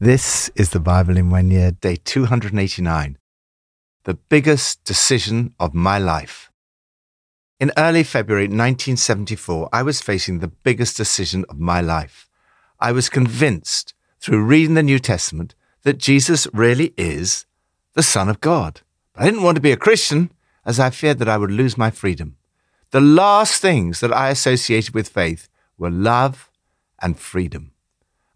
This is the Bible in one year, day 289. The biggest decision of my life. In early February 1974, I was facing the biggest decision of my life. I was convinced through reading the New Testament that Jesus really is the Son of God. But I didn't want to be a Christian as I feared that I would lose my freedom. The last things that I associated with faith were love and freedom.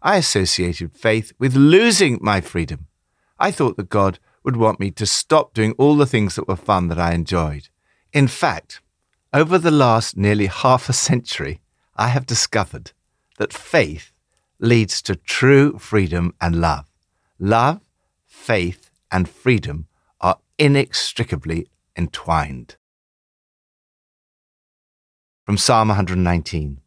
I associated faith with losing my freedom. I thought that God would want me to stop doing all the things that were fun that I enjoyed. In fact, over the last nearly half a century, I have discovered that faith leads to true freedom and love. Love, faith, and freedom are inextricably entwined. From Psalm 119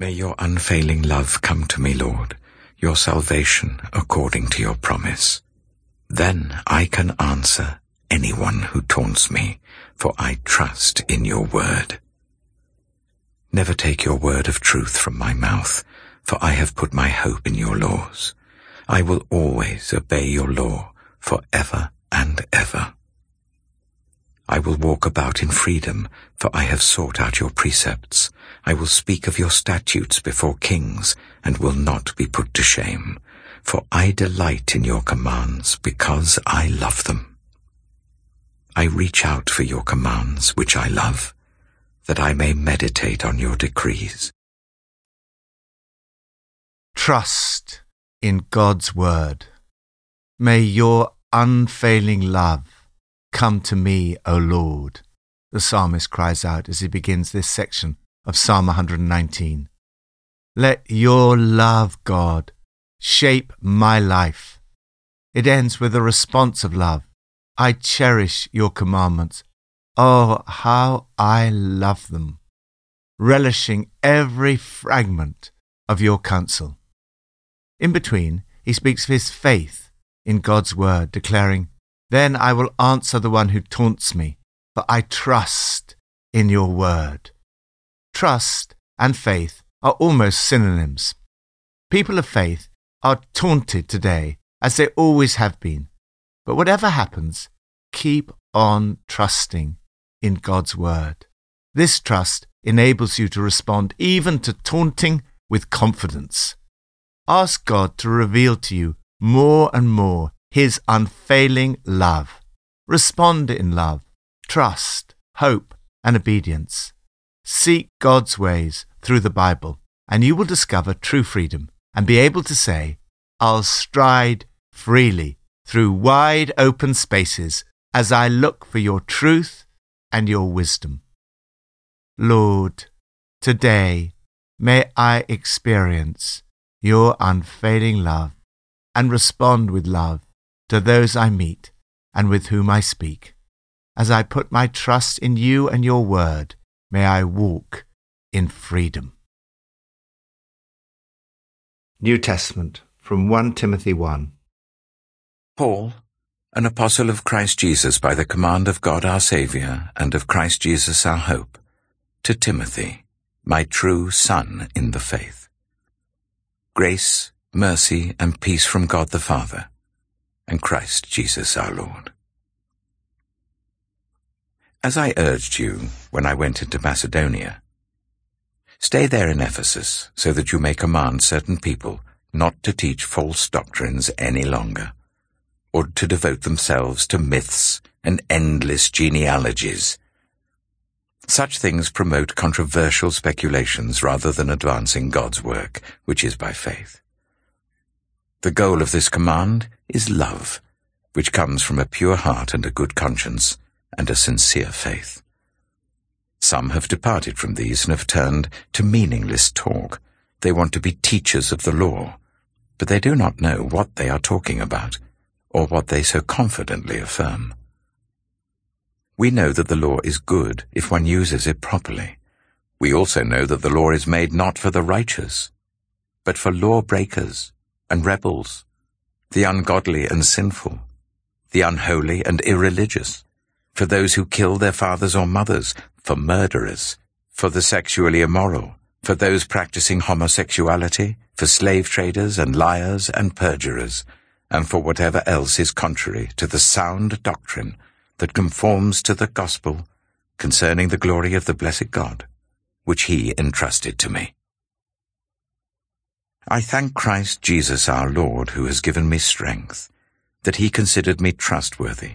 May your unfailing love come to me, Lord, your salvation according to your promise. Then I can answer anyone who taunts me, for I trust in your word. Never take your word of truth from my mouth, for I have put my hope in your laws. I will always obey your law for ever and ever. I will walk about in freedom, for I have sought out your precepts. I will speak of your statutes before kings, and will not be put to shame. For I delight in your commands, because I love them. I reach out for your commands, which I love, that I may meditate on your decrees. Trust in God's word. May your unfailing love Come to me, O Lord, the psalmist cries out as he begins this section of Psalm 119. Let your love, God, shape my life. It ends with a response of love. I cherish your commandments. Oh, how I love them, relishing every fragment of your counsel. In between, he speaks of his faith in God's word, declaring, then I will answer the one who taunts me, for I trust in your word. Trust and faith are almost synonyms. People of faith are taunted today, as they always have been. But whatever happens, keep on trusting in God's word. This trust enables you to respond even to taunting with confidence. Ask God to reveal to you more and more his unfailing love. Respond in love, trust, hope, and obedience. Seek God's ways through the Bible, and you will discover true freedom and be able to say, I'll stride freely through wide open spaces as I look for your truth and your wisdom. Lord, today may I experience your unfailing love and respond with love to those I meet and with whom I speak. As I put my trust in you and your word, may I walk in freedom. New Testament from 1 Timothy 1. Paul, an apostle of Christ Jesus by the command of God our Saviour and of Christ Jesus our hope, to Timothy, my true son in the faith. Grace, mercy, and peace from God the Father and Christ Jesus our Lord. As I urged you when I went into Macedonia, stay there in Ephesus so that you may command certain people not to teach false doctrines any longer, or to devote themselves to myths and endless genealogies. Such things promote controversial speculations rather than advancing God's work, which is by faith. The goal of this command is love, which comes from a pure heart and a good conscience and a sincere faith. Some have departed from these and have turned to meaningless talk. They want to be teachers of the law, but they do not know what they are talking about or what they so confidently affirm. We know that the law is good if one uses it properly. We also know that the law is made not for the righteous, but for lawbreakers and rebels, the ungodly and sinful, the unholy and irreligious, for those who kill their fathers or mothers, for murderers, for the sexually immoral, for those practicing homosexuality, for slave traders and liars and perjurers, and for whatever else is contrary to the sound doctrine that conforms to the gospel concerning the glory of the blessed God, which he entrusted to me. I thank Christ Jesus our Lord, who has given me strength, that he considered me trustworthy,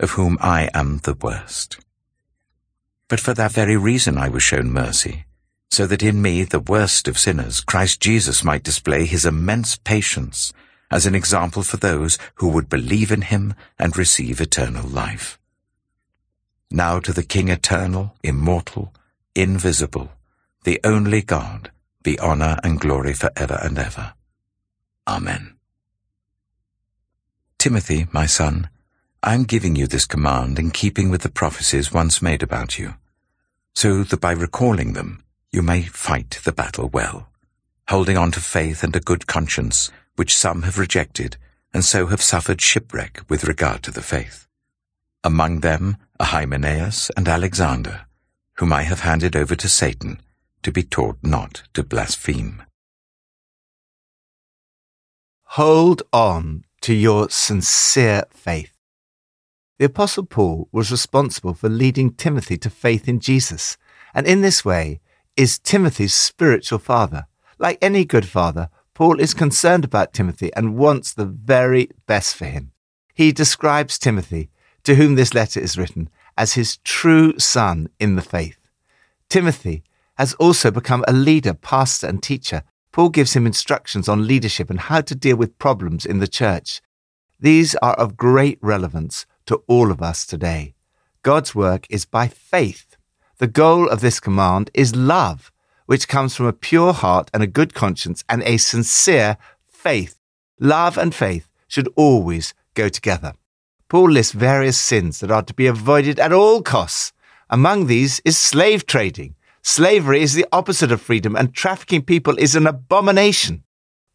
of whom I am the worst. But for that very reason I was shown mercy, so that in me, the worst of sinners, Christ Jesus might display his immense patience as an example for those who would believe in him and receive eternal life. Now to the King eternal, immortal, invisible, the only God, be honor and glory for ever and ever. Amen. Timothy, my son, I am giving you this command in keeping with the prophecies once made about you, so that by recalling them you may fight the battle well, holding on to faith and a good conscience, which some have rejected, and so have suffered shipwreck with regard to the faith. Among them are Hymenaeus and Alexander, whom I have handed over to Satan, to be taught not to blaspheme. Hold on to your sincere faith. The Apostle Paul was responsible for leading Timothy to faith in Jesus, and in this way is Timothy's spiritual father. Like any good father, Paul is concerned about Timothy and wants the very best for him. He describes Timothy, to whom this letter is written, as his true son in the faith. Timothy has also become a leader, pastor, and teacher. Paul gives him instructions on leadership and how to deal with problems in the church. These are of great relevance to all of us today. God's work is by faith. The goal of this command is love, which comes from a pure heart and a good conscience and a sincere faith. Love and faith should always go together. Paul lists various sins that are to be avoided at all costs. Among these is slave trading, Slavery is the opposite of freedom, and trafficking people is an abomination.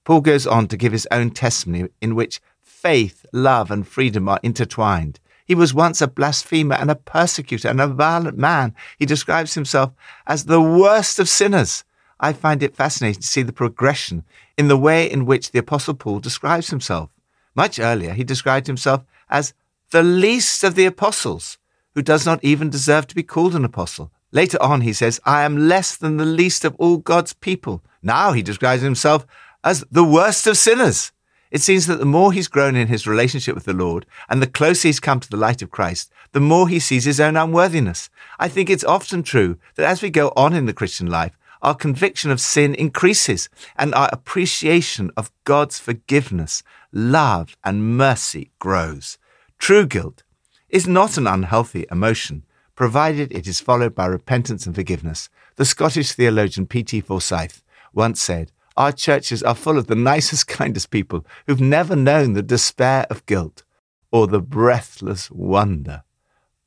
Paul goes on to give his own testimony in which faith, love, and freedom are intertwined. He was once a blasphemer and a persecutor and a violent man. He describes himself as the worst of sinners. I find it fascinating to see the progression in the way in which the Apostle Paul describes himself. Much earlier, he described himself as the least of the apostles, who does not even deserve to be called an apostle. Later on, he says, I am less than the least of all God's people. Now he describes himself as the worst of sinners. It seems that the more he's grown in his relationship with the Lord and the closer he's come to the light of Christ, the more he sees his own unworthiness. I think it's often true that as we go on in the Christian life, our conviction of sin increases and our appreciation of God's forgiveness, love, and mercy grows. True guilt is not an unhealthy emotion provided it is followed by repentance and forgiveness. The Scottish theologian P.T. Forsyth once said, Our churches are full of the nicest, kindest people who've never known the despair of guilt or the breathless wonder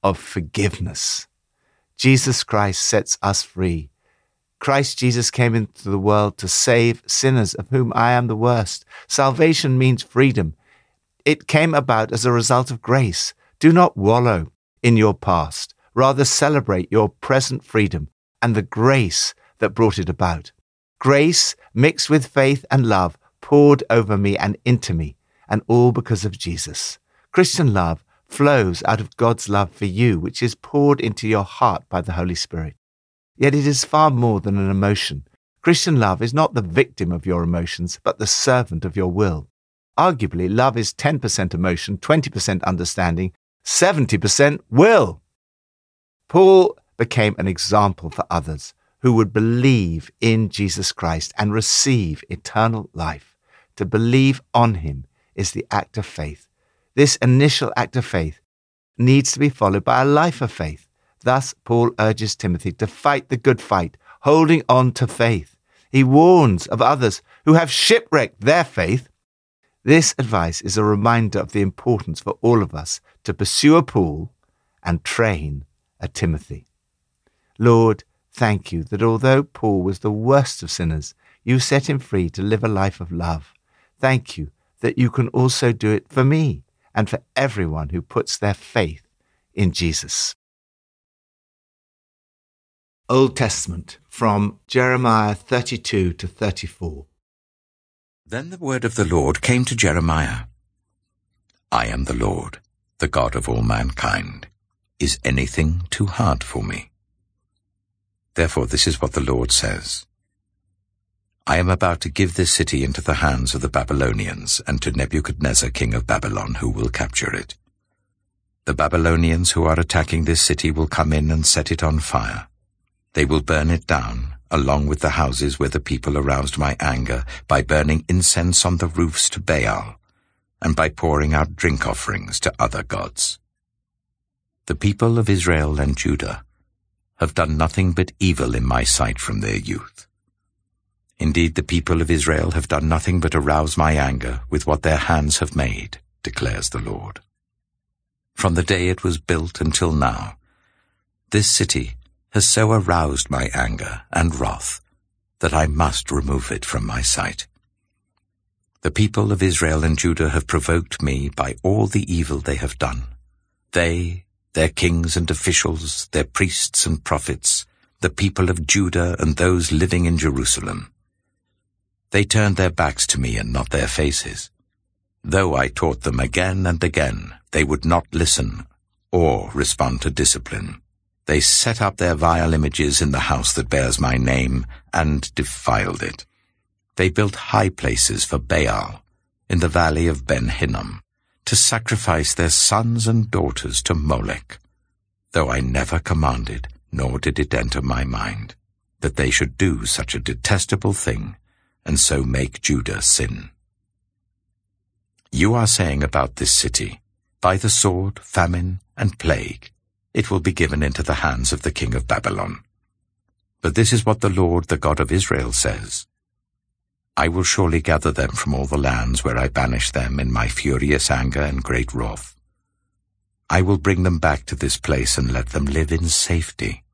of forgiveness. Jesus Christ sets us free. Christ Jesus came into the world to save sinners, of whom I am the worst. Salvation means freedom. It came about as a result of grace. Do not wallow in your past. Rather, celebrate your present freedom and the grace that brought it about. Grace mixed with faith and love poured over me and into me, and all because of Jesus. Christian love flows out of God's love for you, which is poured into your heart by the Holy Spirit. Yet it is far more than an emotion. Christian love is not the victim of your emotions, but the servant of your will. Arguably, love is 10% emotion, 20% understanding, 70% will. Paul became an example for others who would believe in Jesus Christ and receive eternal life. To believe on him is the act of faith. This initial act of faith needs to be followed by a life of faith. Thus, Paul urges Timothy to fight the good fight, holding on to faith. He warns of others who have shipwrecked their faith. This advice is a reminder of the importance for all of us to pursue a Paul and train a Timothy. Lord, thank you that although Paul was the worst of sinners, you set him free to live a life of love. Thank you that you can also do it for me and for everyone who puts their faith in Jesus. Old Testament from Jeremiah 32 to 34. Then the word of the Lord came to Jeremiah. I am the Lord, the God of all mankind. Is anything too hard for me? Therefore this is what the Lord says. I am about to give this city into the hands of the Babylonians and to Nebuchadnezzar king of Babylon who will capture it. The Babylonians who are attacking this city will come in and set it on fire. They will burn it down, along with the houses where the people aroused my anger by burning incense on the roofs to Baal, and by pouring out drink offerings to other gods. The people of Israel and Judah have done nothing but evil in my sight from their youth. Indeed, the people of Israel have done nothing but arouse my anger with what their hands have made, declares the Lord. From the day it was built until now, this city has so aroused my anger and wrath that I must remove it from my sight. The people of Israel and Judah have provoked me by all the evil they have done. They, their kings and officials, their priests and prophets, the people of Judah and those living in Jerusalem. They turned their backs to me and not their faces. Though I taught them again and again, they would not listen or respond to discipline. They set up their vile images in the house that bears my name and defiled it. They built high places for Baal in the valley of Ben Hinnom to sacrifice their sons and daughters to Molech, though I never commanded, nor did it enter my mind, that they should do such a detestable thing and so make Judah sin. You are saying about this city, by the sword, famine, and plague, it will be given into the hands of the king of Babylon. But this is what the Lord, the God of Israel, says. I will surely gather them from all the lands where I banished them in my furious anger and great wrath. I will bring them back to this place and let them live in safety.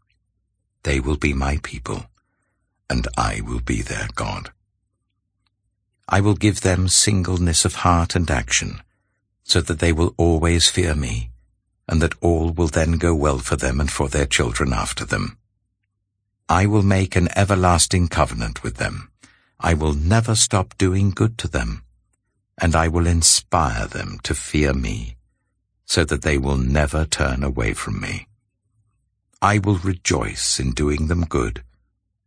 They will be my people, and I will be their God. I will give them singleness of heart and action, so that they will always fear me, and that all will then go well for them and for their children after them. I will make an everlasting covenant with them. I will never stop doing good to them, and I will inspire them to fear me, so that they will never turn away from me. I will rejoice in doing them good,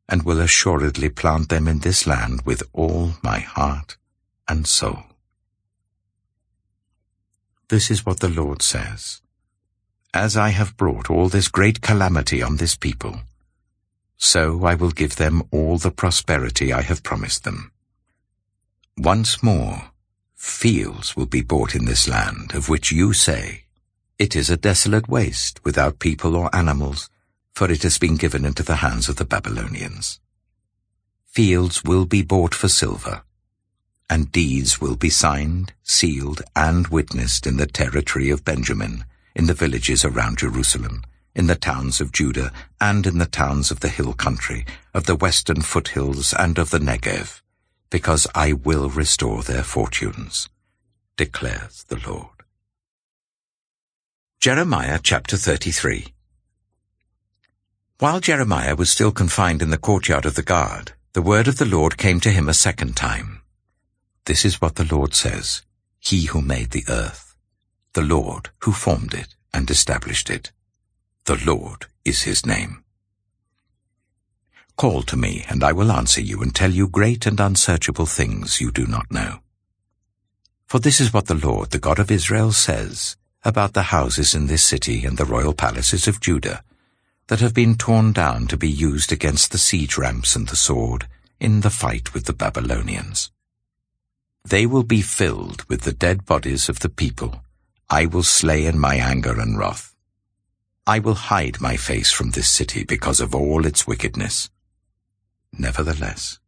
and will assuredly plant them in this land with all my heart and soul. This is what the Lord says. As I have brought all this great calamity on this people, so I will give them all the prosperity I have promised them. Once more, fields will be bought in this land, of which you say, It is a desolate waste, without people or animals, for it has been given into the hands of the Babylonians. Fields will be bought for silver, and deeds will be signed, sealed, and witnessed in the territory of Benjamin, in the villages around Jerusalem, in the towns of Judah, and in the towns of the hill country, of the western foothills, and of the Negev, because I will restore their fortunes, declares the Lord. Jeremiah chapter 33 While Jeremiah was still confined in the courtyard of the guard, the word of the Lord came to him a second time. This is what the Lord says, He who made the earth, the Lord who formed it and established it. The Lord is his name. Call to me, and I will answer you and tell you great and unsearchable things you do not know. For this is what the Lord, the God of Israel, says about the houses in this city and the royal palaces of Judah, that have been torn down to be used against the siege ramps and the sword in the fight with the Babylonians. They will be filled with the dead bodies of the people I will slay in my anger and wrath. I will hide my face from this city because of all its wickedness. Nevertheless,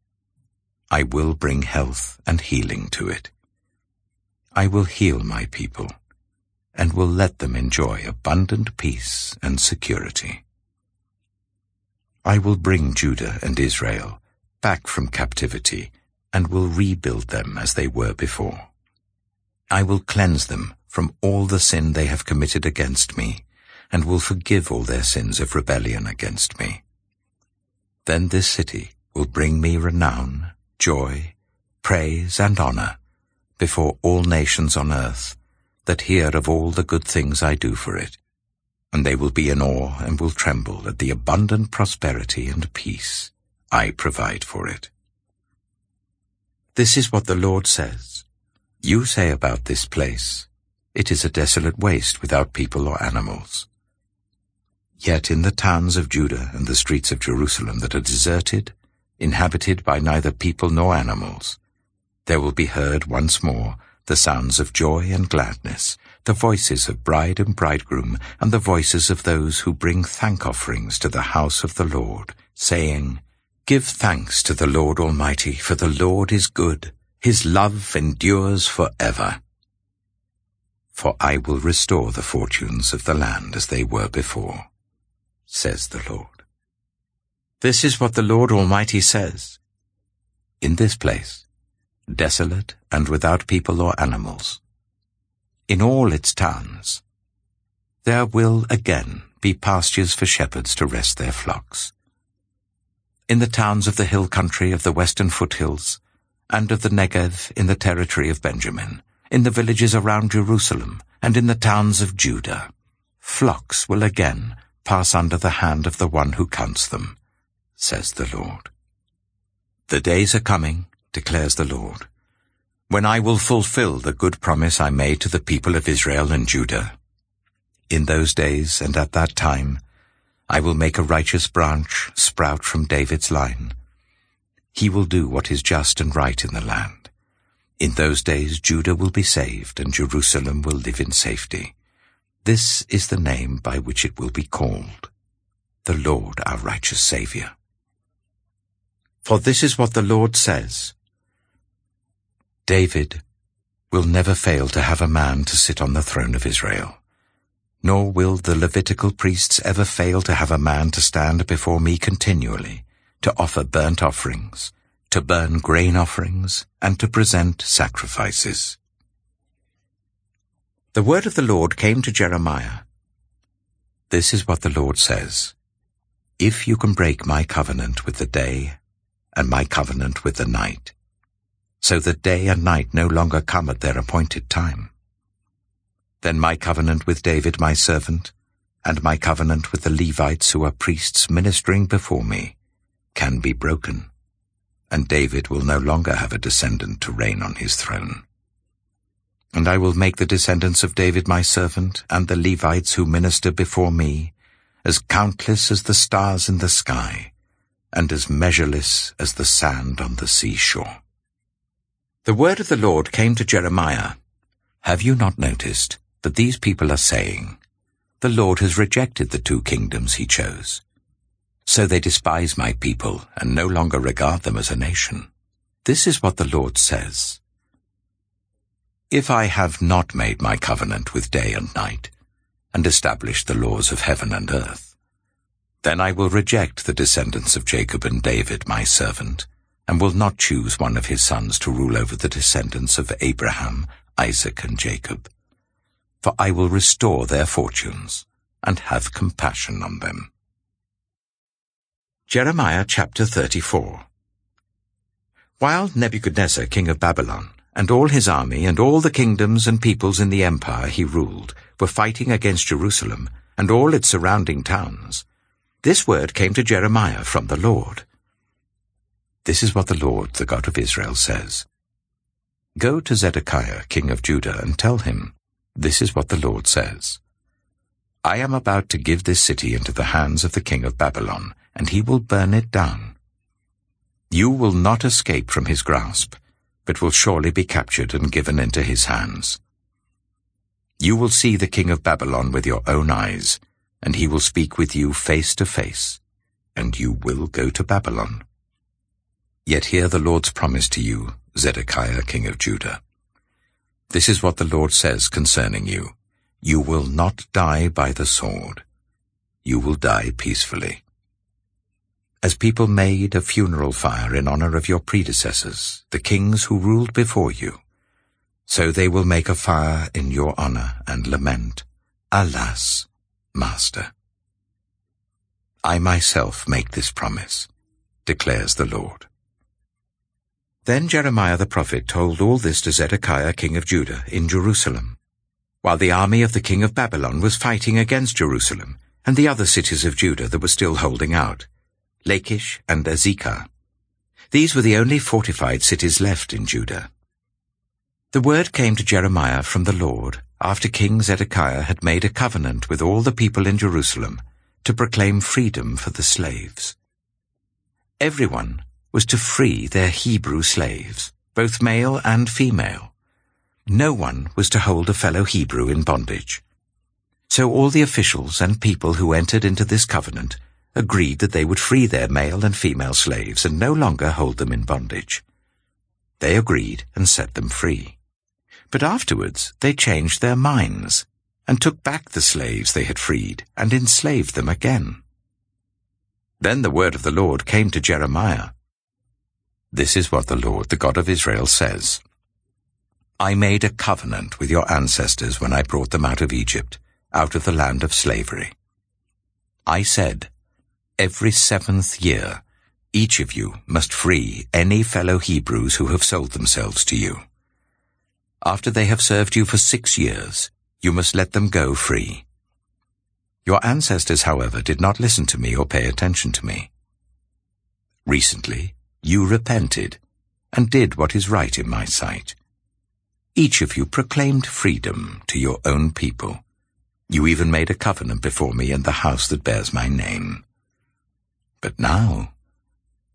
I will bring health and healing to it. I will heal my people and will let them enjoy abundant peace and security. I will bring Judah and Israel back from captivity and will rebuild them as they were before. I will cleanse them from all the sin they have committed against me and will forgive all their sins of rebellion against me. Then this city will bring me renown, joy, praise, and honor before all nations on earth that hear of all the good things I do for it, and they will be in awe and will tremble at the abundant prosperity and peace I provide for it. This is what the Lord says. You say about this place, it is a desolate waste without people or animals. Yet in the towns of Judah and the streets of Jerusalem that are deserted, inhabited by neither people nor animals, there will be heard once more the sounds of joy and gladness, the voices of bride and bridegroom, and the voices of those who bring thank offerings to the house of the Lord, saying, Give thanks to the Lord Almighty, for the Lord is good, his love endures for ever. For I will restore the fortunes of the land as they were before says the Lord. This is what the Lord Almighty says. In this place, desolate and without people or animals, in all its towns, there will again be pastures for shepherds to rest their flocks. In the towns of the hill country of the western foothills, and of the Negev in the territory of Benjamin, in the villages around Jerusalem, and in the towns of Judah, flocks will again pass under the hand of the one who counts them, says the Lord. The days are coming, declares the Lord, when I will fulfill the good promise I made to the people of Israel and Judah. In those days and at that time, I will make a righteous branch sprout from David's line. He will do what is just and right in the land. In those days Judah will be saved and Jerusalem will live in safety. This is the name by which it will be called, the Lord our righteous Saviour. For this is what the Lord says, David will never fail to have a man to sit on the throne of Israel, nor will the Levitical priests ever fail to have a man to stand before me continually, to offer burnt offerings, to burn grain offerings, and to present sacrifices. The word of the Lord came to Jeremiah. This is what the Lord says. If you can break my covenant with the day and my covenant with the night, so that day and night no longer come at their appointed time, then my covenant with David my servant and my covenant with the Levites who are priests ministering before me can be broken, and David will no longer have a descendant to reign on his throne. And I will make the descendants of David my servant, and the Levites who minister before me, as countless as the stars in the sky, and as measureless as the sand on the seashore. The word of the Lord came to Jeremiah. Have you not noticed that these people are saying, The Lord has rejected the two kingdoms he chose. So they despise my people and no longer regard them as a nation. This is what the Lord says. If I have not made my covenant with day and night, and established the laws of heaven and earth, then I will reject the descendants of Jacob and David my servant, and will not choose one of his sons to rule over the descendants of Abraham, Isaac, and Jacob. For I will restore their fortunes, and have compassion on them. Jeremiah chapter 34 While Nebuchadnezzar king of Babylon and all his army and all the kingdoms and peoples in the empire he ruled were fighting against Jerusalem and all its surrounding towns. This word came to Jeremiah from the Lord. This is what the Lord, the God of Israel, says. Go to Zedekiah, king of Judah, and tell him, This is what the Lord says. I am about to give this city into the hands of the king of Babylon, and he will burn it down. You will not escape from his grasp, but will surely be captured and given into his hands. You will see the king of Babylon with your own eyes, and he will speak with you face to face, and you will go to Babylon. Yet hear the Lord's promise to you, Zedekiah king of Judah. This is what the Lord says concerning you. You will not die by the sword. You will die peacefully. As people made a funeral fire in honor of your predecessors, the kings who ruled before you, so they will make a fire in your honor and lament, Alas, Master. I myself make this promise, declares the Lord. Then Jeremiah the prophet told all this to Zedekiah king of Judah in Jerusalem, while the army of the king of Babylon was fighting against Jerusalem and the other cities of Judah that were still holding out. Lachish, and Azekah. These were the only fortified cities left in Judah. The word came to Jeremiah from the Lord after King Zedekiah had made a covenant with all the people in Jerusalem to proclaim freedom for the slaves. Everyone was to free their Hebrew slaves, both male and female. No one was to hold a fellow Hebrew in bondage. So all the officials and people who entered into this covenant agreed that they would free their male and female slaves and no longer hold them in bondage. They agreed and set them free. But afterwards they changed their minds and took back the slaves they had freed and enslaved them again. Then the word of the Lord came to Jeremiah. This is what the Lord, the God of Israel, says. I made a covenant with your ancestors when I brought them out of Egypt, out of the land of slavery. I said, every seventh year, each of you must free any fellow Hebrews who have sold themselves to you. After they have served you for six years, you must let them go free. Your ancestors, however, did not listen to me or pay attention to me. Recently, you repented and did what is right in my sight. Each of you proclaimed freedom to your own people. You even made a covenant before me in the house that bears my name. But now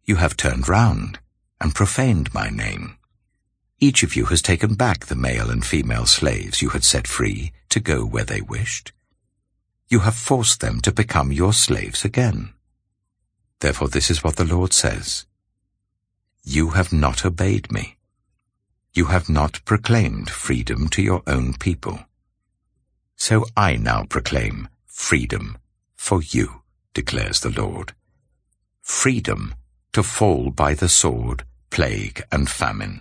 you have turned round and profaned my name. Each of you has taken back the male and female slaves you had set free to go where they wished. You have forced them to become your slaves again. Therefore this is what the Lord says. You have not obeyed me. You have not proclaimed freedom to your own people. So I now proclaim freedom for you, declares the Lord freedom to fall by the sword, plague, and famine.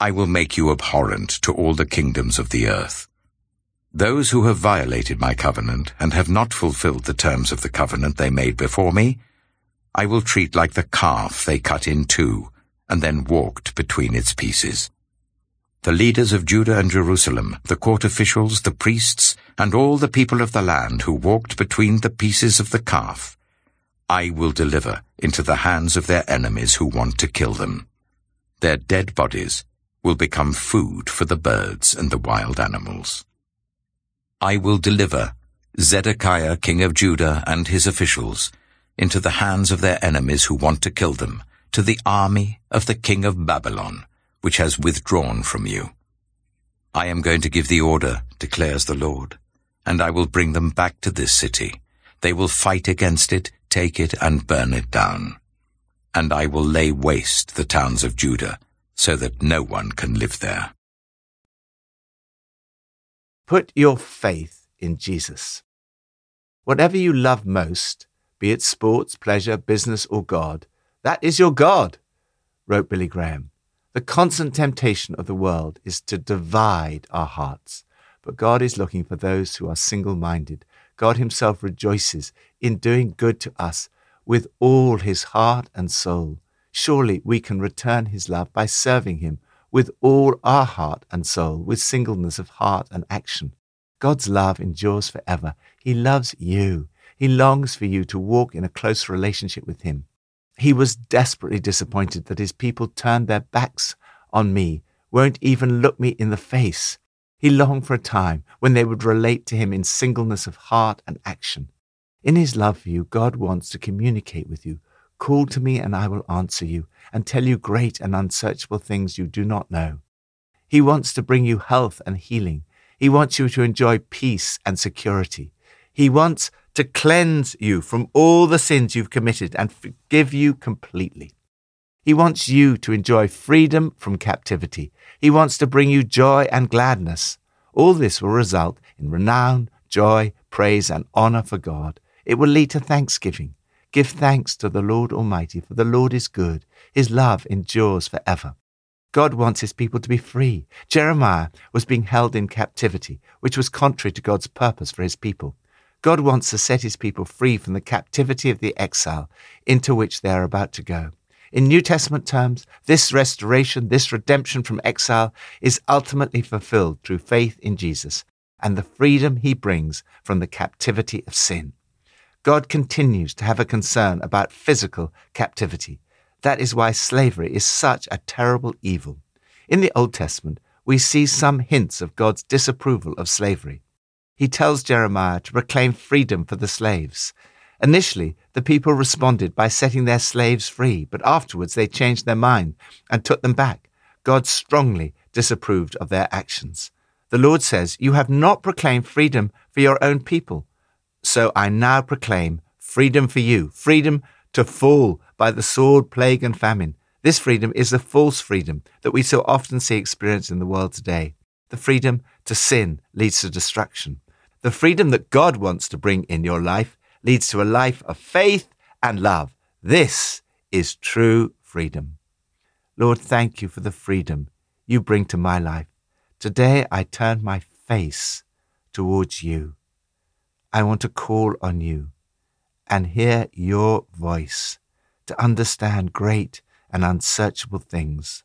I will make you abhorrent to all the kingdoms of the earth. Those who have violated my covenant and have not fulfilled the terms of the covenant they made before me, I will treat like the calf they cut in two and then walked between its pieces. The leaders of Judah and Jerusalem, the court officials, the priests, and all the people of the land who walked between the pieces of the calf, I will deliver into the hands of their enemies who want to kill them. Their dead bodies will become food for the birds and the wild animals. I will deliver Zedekiah king of Judah and his officials into the hands of their enemies who want to kill them, to the army of the king of Babylon, which has withdrawn from you. I am going to give the order, declares the Lord, and I will bring them back to this city. They will fight against it take it and burn it down. And I will lay waste the towns of Judah, so that no one can live there. Put your faith in Jesus. Whatever you love most, be it sports, pleasure, business, or God, that is your God, wrote Billy Graham. The constant temptation of the world is to divide our hearts, but God is looking for those who are single minded, God Himself rejoices in doing good to us with all His heart and soul. Surely we can return His love by serving Him with all our heart and soul, with singleness of heart and action. God's love endures forever. He loves you. He longs for you to walk in a close relationship with Him. He was desperately disappointed that His people turned their backs on me, won't even look me in the face. He longed for a time when they would relate to him in singleness of heart and action. In his love for you, God wants to communicate with you. Call to me and I will answer you and tell you great and unsearchable things you do not know. He wants to bring you health and healing. He wants you to enjoy peace and security. He wants to cleanse you from all the sins you've committed and forgive you completely. He wants you to enjoy freedom from captivity. He wants to bring you joy and gladness. All this will result in renown, joy, praise, and honor for God. It will lead to thanksgiving. Give thanks to the Lord Almighty, for the Lord is good. His love endures forever. God wants his people to be free. Jeremiah was being held in captivity, which was contrary to God's purpose for his people. God wants to set his people free from the captivity of the exile into which they are about to go. In New Testament terms, this restoration, this redemption from exile is ultimately fulfilled through faith in Jesus and the freedom he brings from the captivity of sin. God continues to have a concern about physical captivity. That is why slavery is such a terrible evil. In the Old Testament, we see some hints of God's disapproval of slavery. He tells Jeremiah to proclaim freedom for the slaves. Initially, the people responded by setting their slaves free, but afterwards they changed their mind and took them back. God strongly disapproved of their actions. The Lord says, You have not proclaimed freedom for your own people. So I now proclaim freedom for you, freedom to fall by the sword, plague, and famine. This freedom is the false freedom that we so often see experienced in the world today. The freedom to sin leads to destruction. The freedom that God wants to bring in your life leads to a life of faith and love. This is true freedom. Lord, thank you for the freedom you bring to my life. Today I turn my face towards you. I want to call on you and hear your voice to understand great and unsearchable things.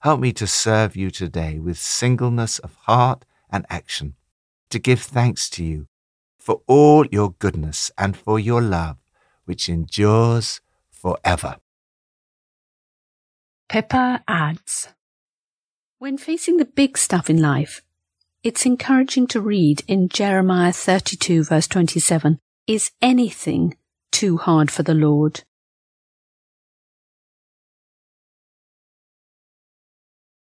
Help me to serve you today with singleness of heart and action, to give thanks to you for all your goodness and for your love, which endures forever. Pippa adds When facing the big stuff in life, it's encouraging to read in Jeremiah 32 verse 27, Is anything too hard for the Lord?